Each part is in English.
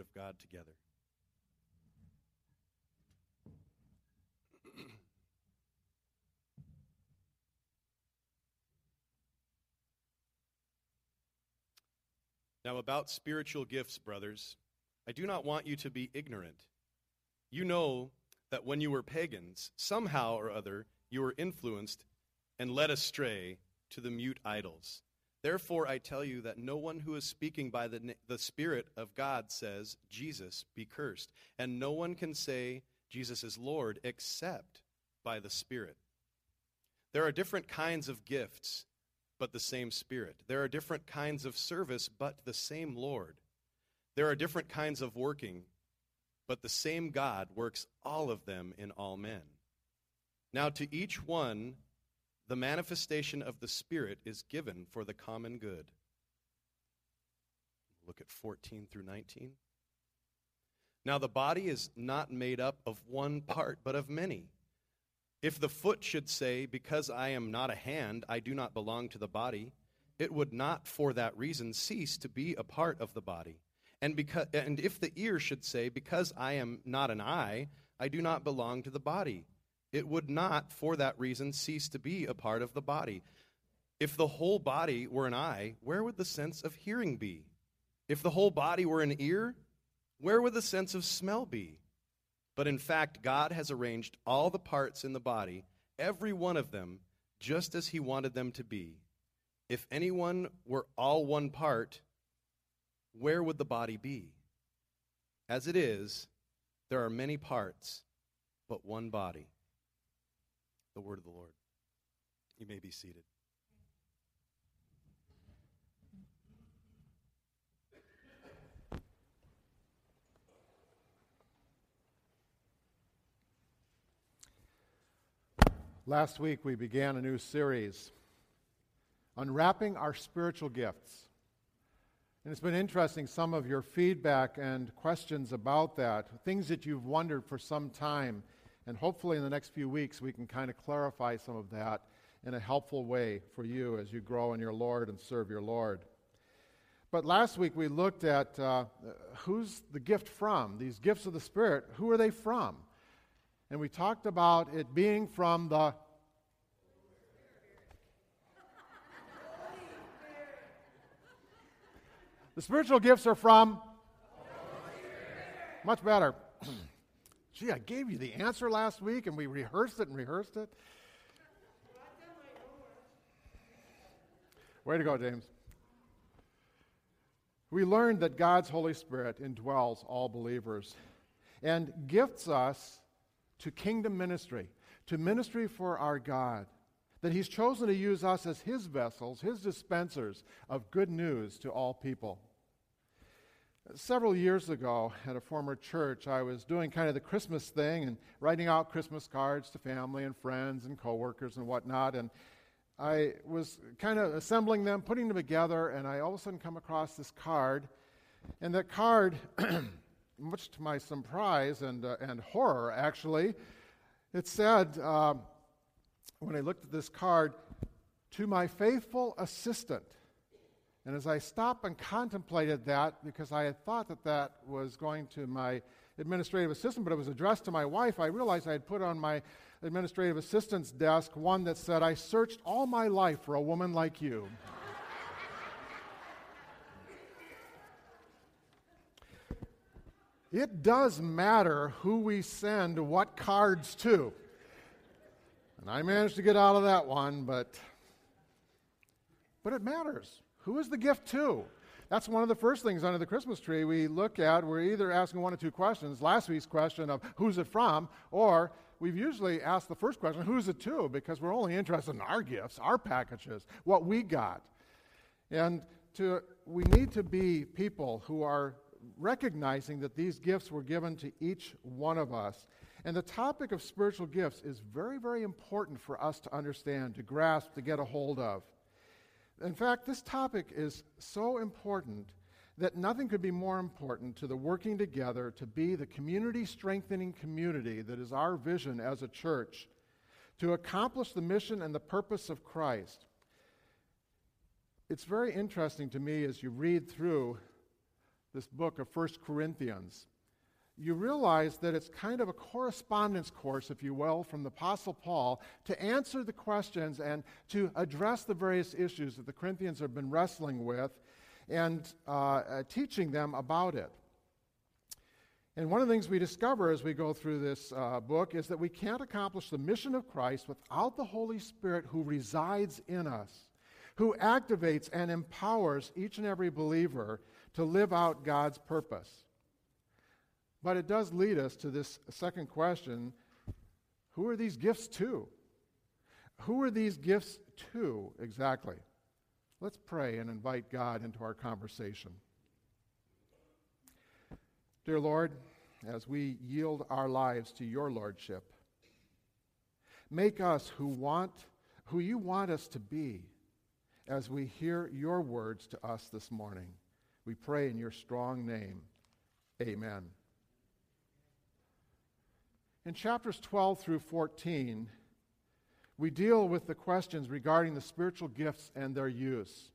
word of God together. now, about spiritual gifts, brothers, I do not want you to be ignorant. You know that when you were pagans, somehow or other, you were influenced and led astray to the mute idols. Therefore, I tell you that no one who is speaking by the, the Spirit of God says, Jesus be cursed. And no one can say, Jesus is Lord, except by the Spirit. There are different kinds of gifts, but the same Spirit. There are different kinds of service, but the same Lord. There are different kinds of working, but the same God works all of them in all men. Now, to each one, the manifestation of the Spirit is given for the common good. Look at 14 through 19. Now, the body is not made up of one part, but of many. If the foot should say, Because I am not a hand, I do not belong to the body, it would not for that reason cease to be a part of the body. And, because, and if the ear should say, Because I am not an eye, I do not belong to the body, it would not, for that reason, cease to be a part of the body. If the whole body were an eye, where would the sense of hearing be? If the whole body were an ear, where would the sense of smell be? But in fact, God has arranged all the parts in the body, every one of them, just as He wanted them to be. If anyone were all one part, where would the body be? As it is, there are many parts, but one body the word of the Lord. You may be seated. Last week we began a new series, Unwrapping Our Spiritual Gifts. And it's been interesting, some of your feedback and questions about that, things that you've wondered for some time and hopefully, in the next few weeks, we can kind of clarify some of that in a helpful way for you as you grow in your Lord and serve your Lord. But last week, we looked at uh, who's the gift from? These gifts of the Spirit, who are they from? And we talked about it being from the The spiritual gifts are from? Much better. Gee, I gave you the answer last week and we rehearsed it and rehearsed it. Way to go, James. We learned that God's Holy Spirit indwells all believers and gifts us to kingdom ministry, to ministry for our God. That He's chosen to use us as His vessels, His dispensers of good news to all people. Several years ago at a former church, I was doing kind of the Christmas thing and writing out Christmas cards to family and friends and coworkers and whatnot. And I was kind of assembling them, putting them together, and I all of a sudden come across this card. And that card, much to my surprise and, uh, and horror, actually, it said, uh, when I looked at this card, to my faithful assistant. And as I stopped and contemplated that, because I had thought that that was going to my administrative assistant, but it was addressed to my wife, I realized I had put on my administrative assistant's desk one that said, I searched all my life for a woman like you. it does matter who we send what cards to. And I managed to get out of that one, but but it matters. Who is the gift to? That's one of the first things under the Christmas tree we look at. We're either asking one or two questions. Last week's question of who's it from, or we've usually asked the first question, who's it to? Because we're only interested in our gifts, our packages, what we got. And to, we need to be people who are recognizing that these gifts were given to each one of us. And the topic of spiritual gifts is very, very important for us to understand, to grasp, to get a hold of. In fact, this topic is so important that nothing could be more important to the working together to be the community strengthening community that is our vision as a church to accomplish the mission and the purpose of Christ. It's very interesting to me as you read through this book of 1 Corinthians, you realize that it's kind of a correspondence course, if you will, from the Apostle Paul to answer the questions and to address the various issues that the Corinthians have been wrestling with and uh, uh, teaching them about it. And one of the things we discover as we go through this uh, book is that we can't accomplish the mission of Christ without the Holy Spirit who resides in us, who activates and empowers each and every believer to live out God's purpose. But it does lead us to this second question who are these gifts to? Who are these gifts to exactly? Let's pray and invite God into our conversation. Dear Lord, as we yield our lives to your lordship, make us who want who you want us to be as we hear your words to us this morning. We pray in your strong name. Amen. In chapters 12 through 14, we deal with the questions regarding the spiritual gifts and their use.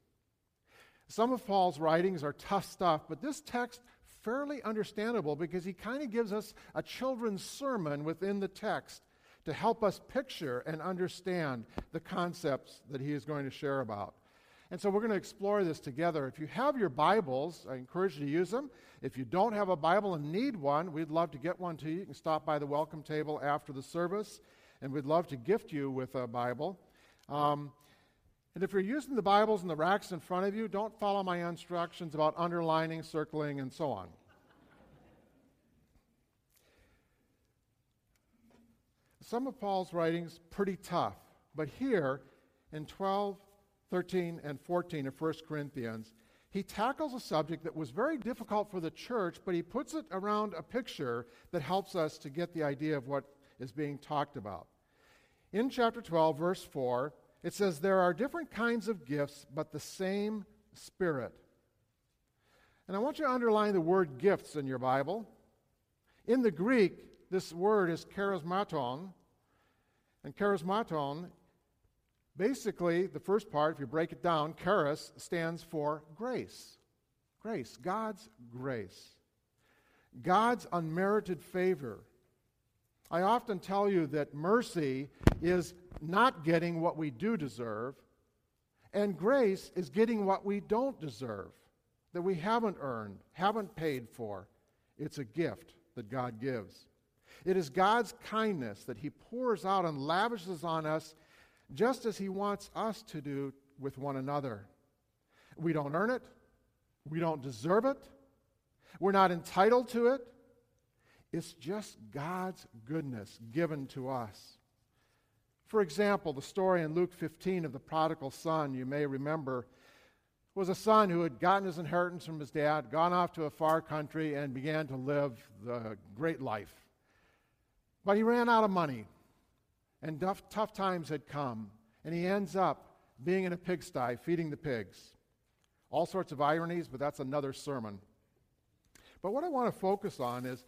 Some of Paul's writings are tough stuff, but this text fairly understandable because he kind of gives us a children's sermon within the text to help us picture and understand the concepts that he is going to share about. And so we're going to explore this together. If you have your Bibles, I encourage you to use them. If you don't have a Bible and need one, we'd love to get one to you. You can stop by the welcome table after the service, and we'd love to gift you with a Bible. Um, and if you're using the Bibles in the racks in front of you, don't follow my instructions about underlining, circling, and so on. Some of Paul's writings pretty tough, but here in 12 13 and 14 of 1 Corinthians, he tackles a subject that was very difficult for the church, but he puts it around a picture that helps us to get the idea of what is being talked about. In chapter 12, verse 4, it says, There are different kinds of gifts, but the same Spirit. And I want you to underline the word gifts in your Bible. In the Greek, this word is charismaton, and charismaton Basically, the first part, if you break it down, charis stands for grace. Grace, God's grace. God's unmerited favor. I often tell you that mercy is not getting what we do deserve, and grace is getting what we don't deserve, that we haven't earned, haven't paid for. It's a gift that God gives. It is God's kindness that He pours out and lavishes on us just as He wants us to do with one another. We don't earn it, we don't deserve it, we're not entitled to it. It's just God's goodness given to us. For example, the story in Luke 15 of the prodigal son, you may remember, was a son who had gotten his inheritance from his dad, gone off to a far country, and began to live the great life. But he ran out of money and tough, tough times had come, and he ends up being in a pigsty feeding the pigs. All sorts of ironies, but that's another sermon. But what I want to focus on is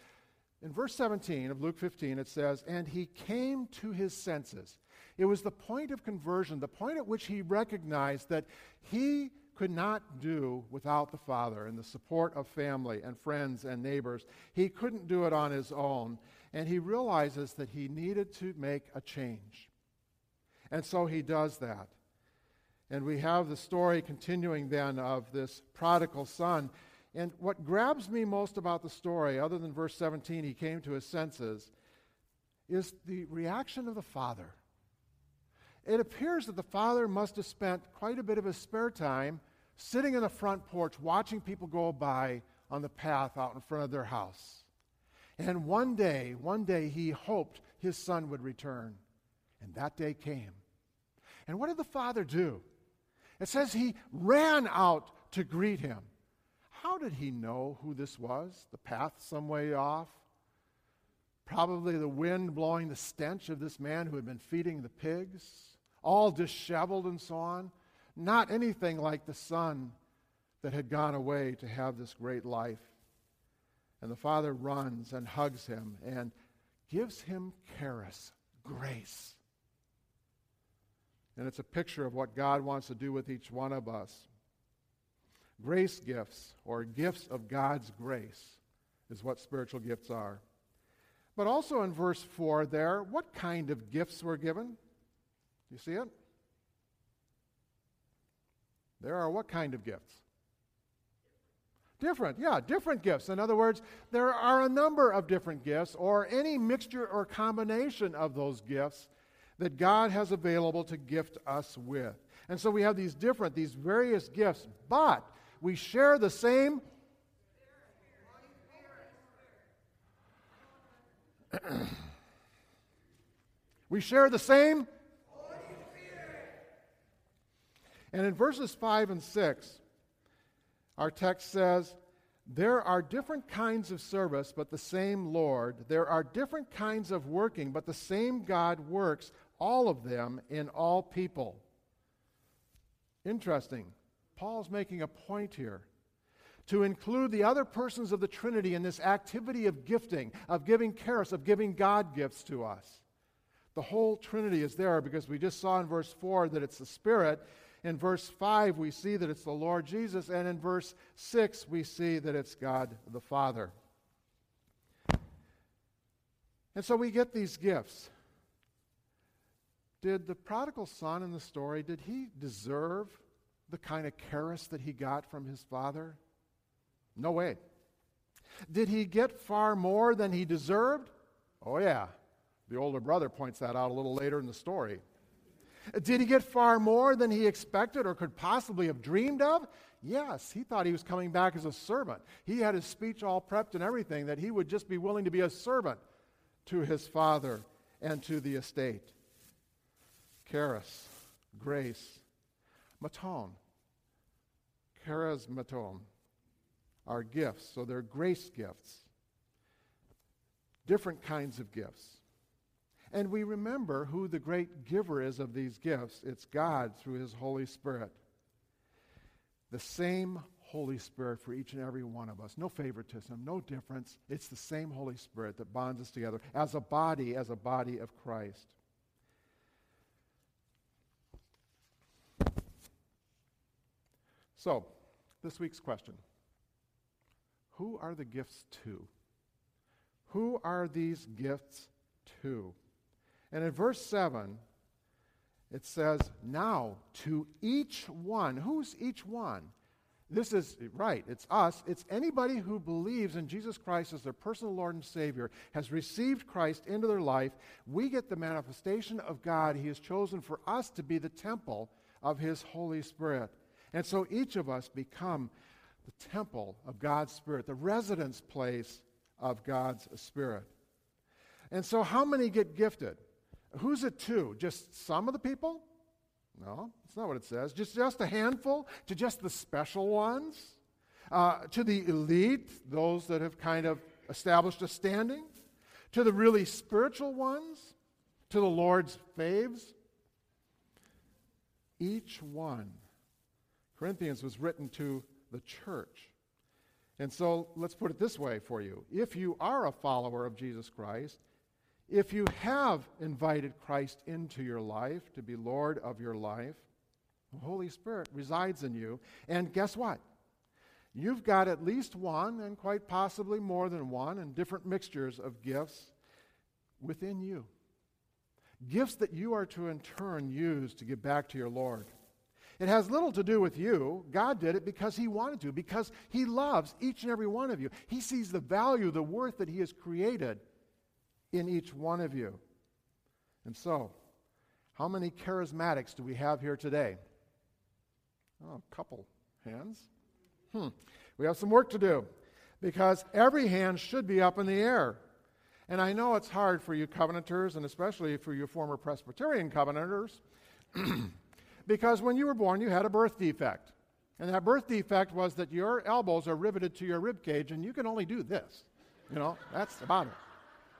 in verse 17 of Luke 15, it says, And he came to his senses. It was the point of conversion, the point at which he recognized that he could not do without the Father and the support of family and friends and neighbors. He couldn't do it on his own and he realizes that he needed to make a change. And so he does that. And we have the story continuing then of this prodigal son. And what grabs me most about the story, other than verse 17, he came to his senses, is the reaction of the father. It appears that the father must have spent quite a bit of his spare time sitting in the front porch watching people go by on the path out in front of their house. And one day, one day, he hoped his son would return. And that day came. And what did the father do? It says he ran out to greet him. How did he know who this was? The path some way off? Probably the wind blowing the stench of this man who had been feeding the pigs, all disheveled and so on. Not anything like the son that had gone away to have this great life. And the father runs and hugs him and gives him charis, grace. And it's a picture of what God wants to do with each one of us. Grace gifts, or gifts of God's grace, is what spiritual gifts are. But also in verse 4 there, what kind of gifts were given? Do you see it? There are what kind of gifts? Different, yeah, different gifts. In other words, there are a number of different gifts, or any mixture or combination of those gifts that God has available to gift us with. And so we have these different, these various gifts, but we share the same. we share the same. And in verses 5 and 6, our text says, There are different kinds of service, but the same Lord. There are different kinds of working, but the same God works all of them in all people. Interesting. Paul's making a point here to include the other persons of the Trinity in this activity of gifting, of giving charis, of giving God gifts to us. The whole Trinity is there because we just saw in verse 4 that it's the Spirit in verse 5, we see that it's the Lord Jesus. And in verse 6, we see that it's God the Father. And so we get these gifts. Did the prodigal son in the story, did he deserve the kind of charis that he got from his father? No way. Did he get far more than he deserved? Oh, yeah. The older brother points that out a little later in the story. Did he get far more than he expected or could possibly have dreamed of? Yes, he thought he was coming back as a servant. He had his speech all prepped and everything, that he would just be willing to be a servant to his father and to the estate. Charis, grace, maton, charismaton are gifts, so they're grace gifts. Different kinds of gifts. And we remember who the great giver is of these gifts. It's God through his Holy Spirit. The same Holy Spirit for each and every one of us. No favoritism, no difference. It's the same Holy Spirit that bonds us together as a body, as a body of Christ. So, this week's question Who are the gifts to? Who are these gifts to? And in verse 7, it says, Now to each one. Who's each one? This is right, it's us. It's anybody who believes in Jesus Christ as their personal Lord and Savior, has received Christ into their life. We get the manifestation of God. He has chosen for us to be the temple of His Holy Spirit. And so each of us become the temple of God's Spirit, the residence place of God's Spirit. And so, how many get gifted? Who's it to? Just some of the people? No, that's not what it says. Just, just a handful? To just the special ones? Uh, to the elite, those that have kind of established a standing? To the really spiritual ones? To the Lord's faves? Each one. Corinthians was written to the church. And so let's put it this way for you. If you are a follower of Jesus Christ, if you have invited Christ into your life to be Lord of your life, the Holy Spirit resides in you. And guess what? You've got at least one, and quite possibly more than one, and different mixtures of gifts within you. Gifts that you are to in turn use to give back to your Lord. It has little to do with you. God did it because He wanted to, because He loves each and every one of you. He sees the value, the worth that He has created in each one of you. And so, how many charismatics do we have here today? Oh, a couple hands. Hmm. We have some work to do because every hand should be up in the air. And I know it's hard for you covenanters, and especially for you former Presbyterian covenanters, because when you were born, you had a birth defect. And that birth defect was that your elbows are riveted to your rib cage, and you can only do this. You know, that's about it.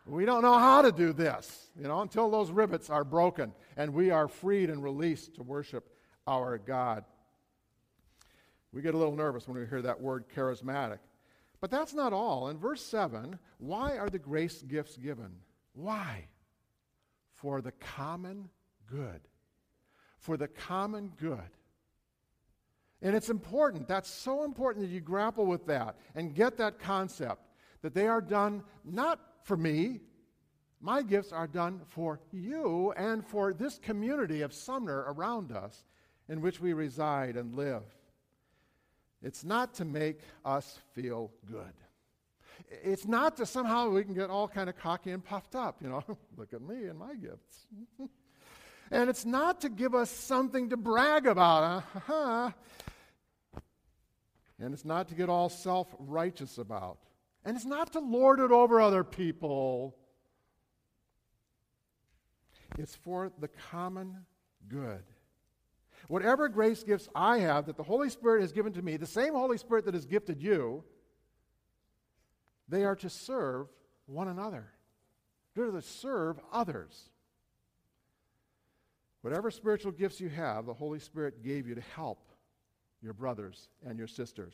We don't know how to do this, you know, until those rivets are broken and we are freed and released to worship our God. We get a little nervous when we hear that word charismatic. But that's not all. In verse 7, why are the grace gifts given? Why? For the common good. For the common good. And it's important. That's so important that you grapple with that and get that concept that they are done not for me. My gifts are done for you and for this community of Sumner around us in which we reside and live. It's not to make us feel good. It's not to somehow we can get all kind of cocky and puffed up, you know, look at me and my gifts. and it's not to give us something to brag about. Uh-huh. And it's not to get all self righteous about. And it's not to lord it over other people. It's for the common good. Whatever grace gifts I have that the Holy Spirit has given to me, the same Holy Spirit that has gifted you, they are to serve one another. They're to serve others. Whatever spiritual gifts you have, the Holy Spirit gave you to help your brothers and your sisters.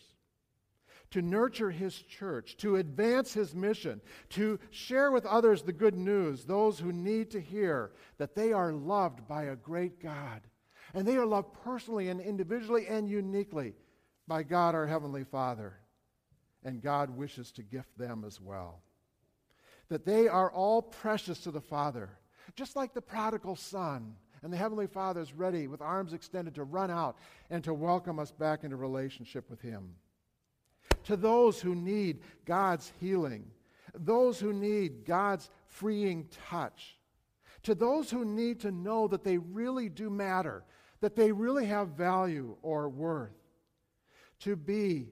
To nurture his church, to advance his mission, to share with others the good news, those who need to hear that they are loved by a great God and they are loved personally and individually and uniquely by God our Heavenly Father. And God wishes to gift them as well. That they are all precious to the Father, just like the prodigal son. And the Heavenly Father is ready with arms extended to run out and to welcome us back into relationship with Him. To those who need God's healing, those who need God's freeing touch, to those who need to know that they really do matter, that they really have value or worth. To be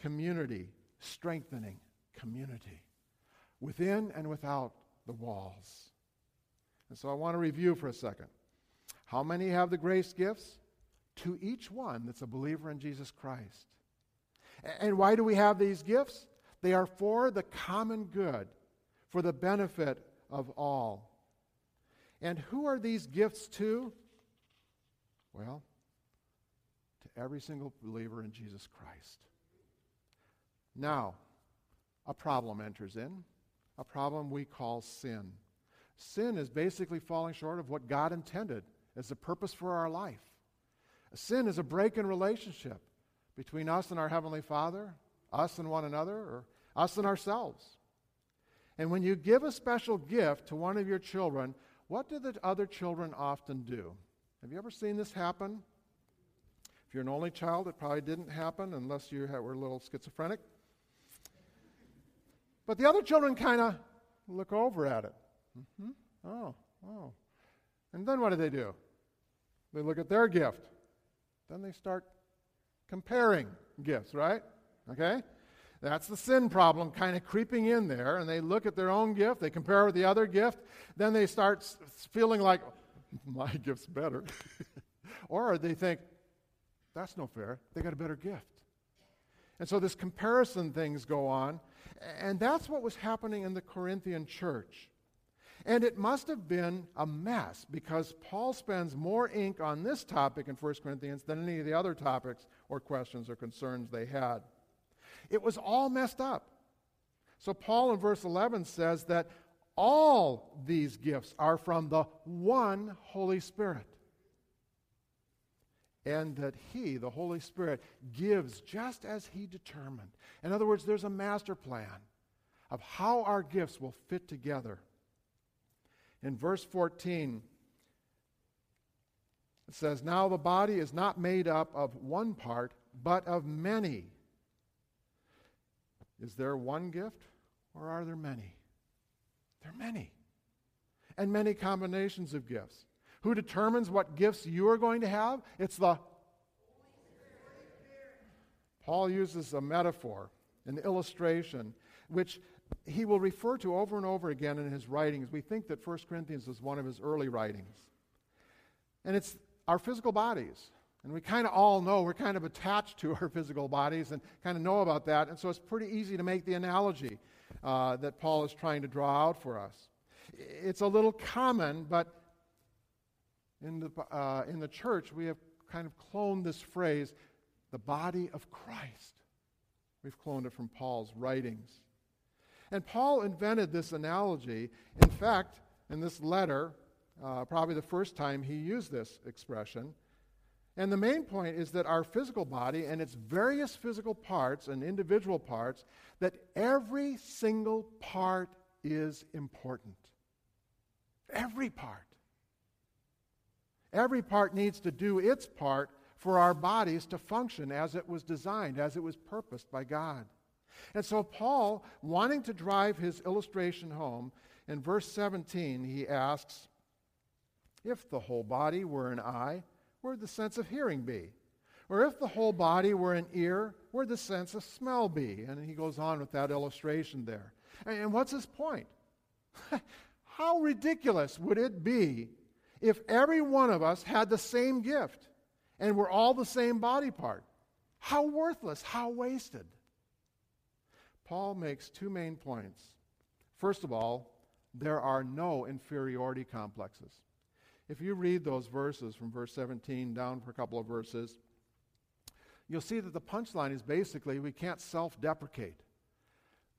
community, strengthening community, within and without the walls. And so I want to review for a second. How many have the grace gifts? To each one that's a believer in Jesus Christ. And why do we have these gifts? They are for the common good, for the benefit of all. And who are these gifts to? Well, to every single believer in Jesus Christ. Now, a problem enters in, a problem we call sin. Sin is basically falling short of what God intended as the purpose for our life. Sin is a break in relationship between us and our Heavenly Father, us and one another, or us and ourselves. And when you give a special gift to one of your children, what do the other children often do? Have you ever seen this happen? If you're an only child, it probably didn't happen unless you were a little schizophrenic. But the other children kind of look over at it. Mm-hmm. Oh, oh. And then what do they do? They look at their gift. Then they start comparing gifts, right? Okay? That's the sin problem kind of creeping in there, and they look at their own gift, they compare with the other gift, then they start feeling like, my gift's better. or they think, that's no fair. They got a better gift. And so this comparison things go on. And that's what was happening in the Corinthian church. And it must have been a mess because Paul spends more ink on this topic in 1 Corinthians than any of the other topics or questions or concerns they had. It was all messed up. So Paul in verse 11 says that all these gifts are from the one Holy Spirit. And that He, the Holy Spirit, gives just as He determined. In other words, there's a master plan of how our gifts will fit together. In verse 14, it says, Now the body is not made up of one part, but of many. Is there one gift, or are there many? There are many. And many combinations of gifts. Who determines what gifts you are going to have? It's the Paul uses a metaphor, an illustration, which he will refer to over and over again in his writings. We think that 1 Corinthians is one of his early writings. And it's our physical bodies. And we kind of all know, we're kind of attached to our physical bodies and kind of know about that. And so it's pretty easy to make the analogy uh, that Paul is trying to draw out for us. It's a little common, but in the, uh, in the church, we have kind of cloned this phrase, the body of Christ. We've cloned it from Paul's writings. And Paul invented this analogy. In fact, in this letter, uh, probably the first time he used this expression. And the main point is that our physical body and its various physical parts and individual parts, that every single part is important. Every part. Every part needs to do its part for our bodies to function as it was designed, as it was purposed by God. And so, Paul, wanting to drive his illustration home, in verse 17, he asks, If the whole body were an eye, where'd the sense of hearing be? Or if the whole body were an ear, where'd the sense of smell be? And he goes on with that illustration there. And what's his point? How ridiculous would it be if every one of us had the same gift and we're all the same body part? How worthless, how wasted. Paul makes two main points. First of all, there are no inferiority complexes. If you read those verses from verse 17 down for a couple of verses, you'll see that the punchline is basically we can't self deprecate.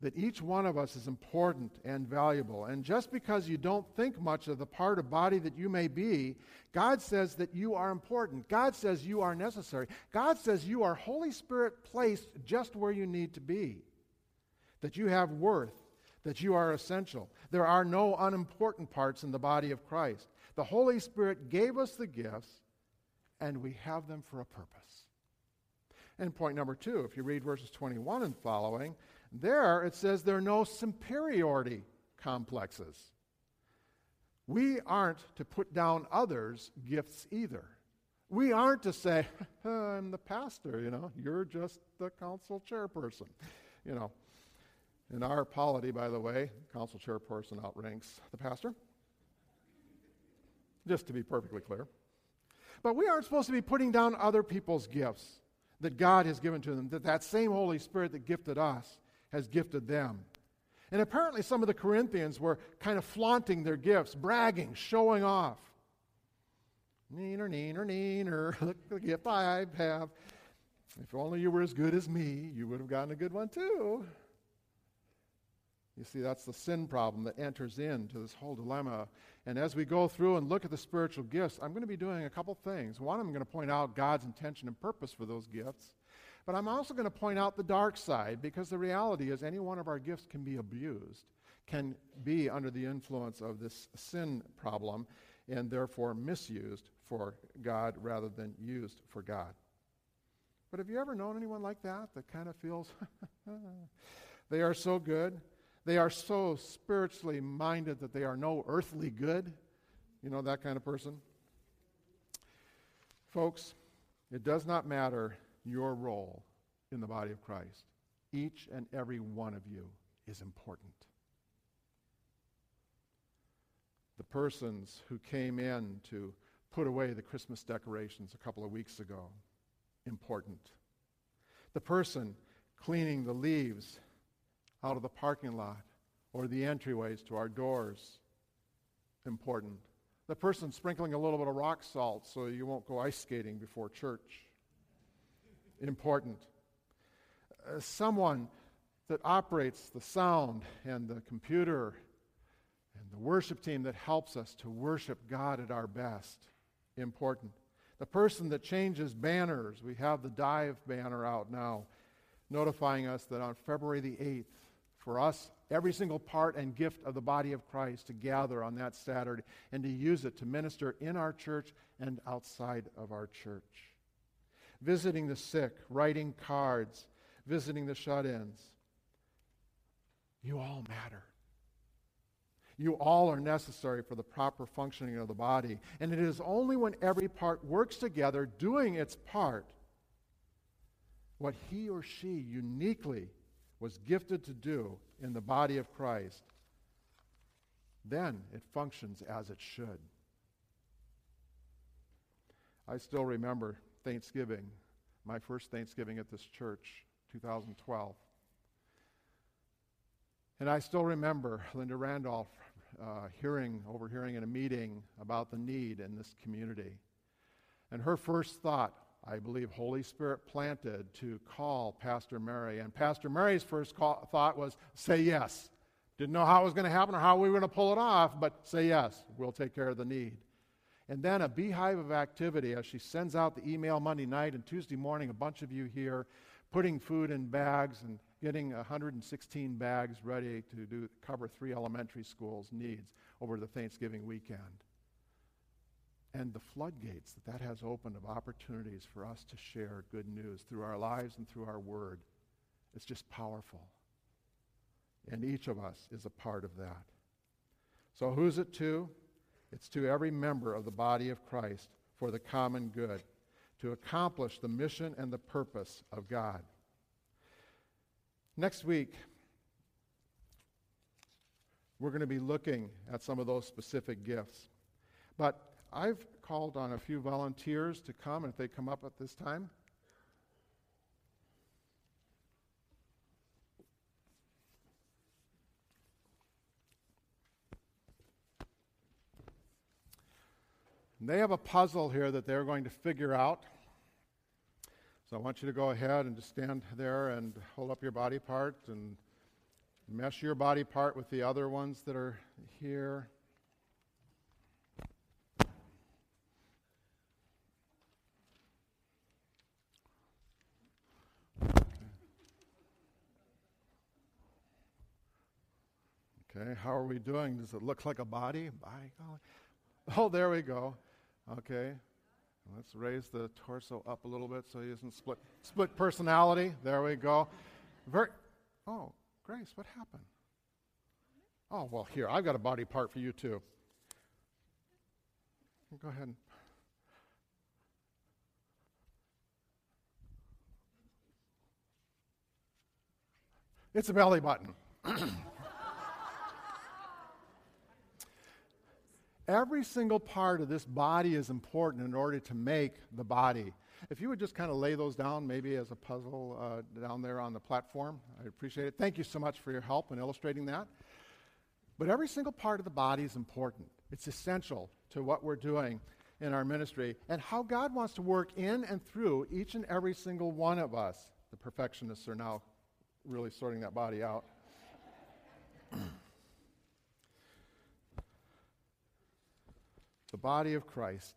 That each one of us is important and valuable. And just because you don't think much of the part of body that you may be, God says that you are important. God says you are necessary. God says you are Holy Spirit placed just where you need to be. That you have worth that you are essential. There are no unimportant parts in the body of Christ. The Holy Spirit gave us the gifts, and we have them for a purpose. And point number two, if you read verses 21 and following, there it says there are no superiority complexes. We aren't to put down others' gifts either. We aren't to say, I'm the pastor, you know, you're just the council chairperson. You know, in our polity, by the way, council chairperson outranks the pastor. Just to be perfectly clear. But we aren't supposed to be putting down other people's gifts that God has given to them, that that same Holy Spirit that gifted us has gifted them. And apparently, some of the Corinthians were kind of flaunting their gifts, bragging, showing off. Neener, neener, neener, look the gift I have. If only you were as good as me, you would have gotten a good one too. You see, that's the sin problem that enters into this whole dilemma. And as we go through and look at the spiritual gifts, I'm going to be doing a couple things. One, I'm going to point out God's intention and purpose for those gifts. But I'm also going to point out the dark side because the reality is any one of our gifts can be abused, can be under the influence of this sin problem, and therefore misused for God rather than used for God. But have you ever known anyone like that that kind of feels they are so good? They are so spiritually minded that they are no earthly good. You know, that kind of person. Folks, it does not matter your role in the body of Christ. Each and every one of you is important. The persons who came in to put away the Christmas decorations a couple of weeks ago, important. The person cleaning the leaves out of the parking lot or the entryways to our doors. Important. The person sprinkling a little bit of rock salt so you won't go ice skating before church. Important. Uh, someone that operates the sound and the computer and the worship team that helps us to worship God at our best. Important. The person that changes banners. We have the Dive banner out now notifying us that on February the 8th, for us, every single part and gift of the body of Christ to gather on that Saturday and to use it to minister in our church and outside of our church. Visiting the sick, writing cards, visiting the shut ins. You all matter. You all are necessary for the proper functioning of the body. And it is only when every part works together, doing its part, what he or she uniquely was gifted to do in the body of Christ, then it functions as it should. I still remember Thanksgiving, my first Thanksgiving at this church, 2012. And I still remember Linda Randolph uh, hearing, overhearing in a meeting about the need in this community. And her first thought I believe, Holy Spirit planted to call Pastor Mary. And Pastor Mary's first call, thought was, say yes. Didn't know how it was going to happen or how we were going to pull it off, but say yes. We'll take care of the need. And then a beehive of activity as she sends out the email Monday night and Tuesday morning, a bunch of you here putting food in bags and getting 116 bags ready to do, cover three elementary schools' needs over the Thanksgiving weekend. And the floodgates that that has opened of opportunities for us to share good news through our lives and through our word. It's just powerful. And each of us is a part of that. So, who's it to? It's to every member of the body of Christ for the common good, to accomplish the mission and the purpose of God. Next week, we're going to be looking at some of those specific gifts. But I've called on a few volunteers to come, and if they come up at this time. And they have a puzzle here that they're going to figure out. So I want you to go ahead and just stand there and hold up your body part and mesh your body part with the other ones that are here. Okay, how are we doing? Does it look like a body? Oh, there we go. Okay. Let's raise the torso up a little bit so he isn't split split personality. There we go. Very Oh, Grace, what happened? Oh, well, here, I've got a body part for you too. Go ahead. It's a belly button. Every single part of this body is important in order to make the body. If you would just kind of lay those down, maybe as a puzzle uh, down there on the platform, I'd appreciate it. Thank you so much for your help in illustrating that. But every single part of the body is important, it's essential to what we're doing in our ministry and how God wants to work in and through each and every single one of us. The perfectionists are now really sorting that body out. Body of Christ.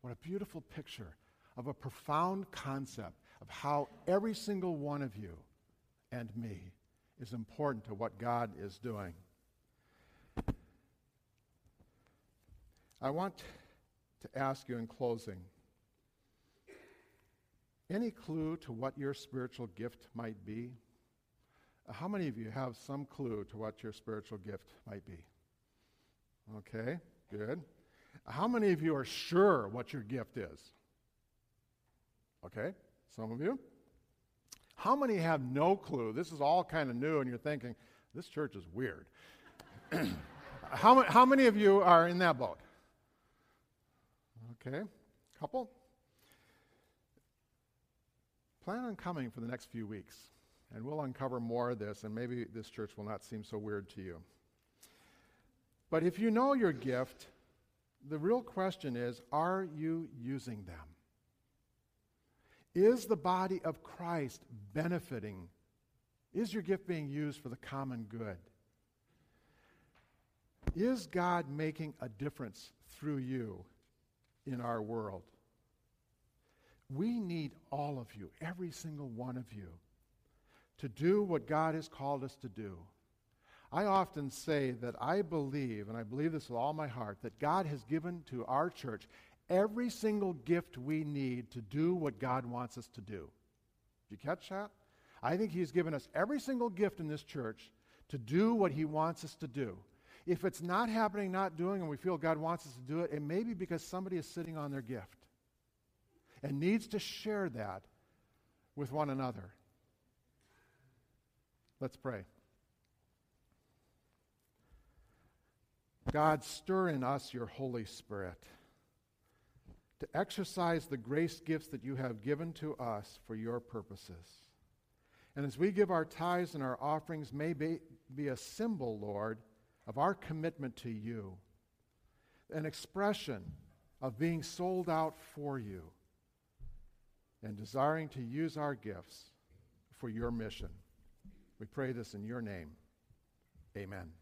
What a beautiful picture of a profound concept of how every single one of you and me is important to what God is doing. I want to ask you in closing any clue to what your spiritual gift might be? How many of you have some clue to what your spiritual gift might be? Okay, good. How many of you are sure what your gift is? Okay, some of you. How many have no clue? This is all kind of new, and you're thinking, this church is weird. how, how many of you are in that boat? Okay, couple. Plan on coming for the next few weeks, and we'll uncover more of this, and maybe this church will not seem so weird to you. But if you know your gift, the real question is are you using them? Is the body of Christ benefiting? Is your gift being used for the common good? Is God making a difference through you in our world? We need all of you, every single one of you, to do what God has called us to do. I often say that I believe, and I believe this with all my heart, that God has given to our church every single gift we need to do what God wants us to do. Did you catch that? I think He's given us every single gift in this church to do what He wants us to do. If it's not happening, not doing, and we feel God wants us to do it, it may be because somebody is sitting on their gift and needs to share that with one another. Let's pray. God, stir in us your Holy Spirit to exercise the grace gifts that you have given to us for your purposes. And as we give our tithes and our offerings, may be, be a symbol, Lord, of our commitment to you, an expression of being sold out for you and desiring to use our gifts for your mission. We pray this in your name. Amen.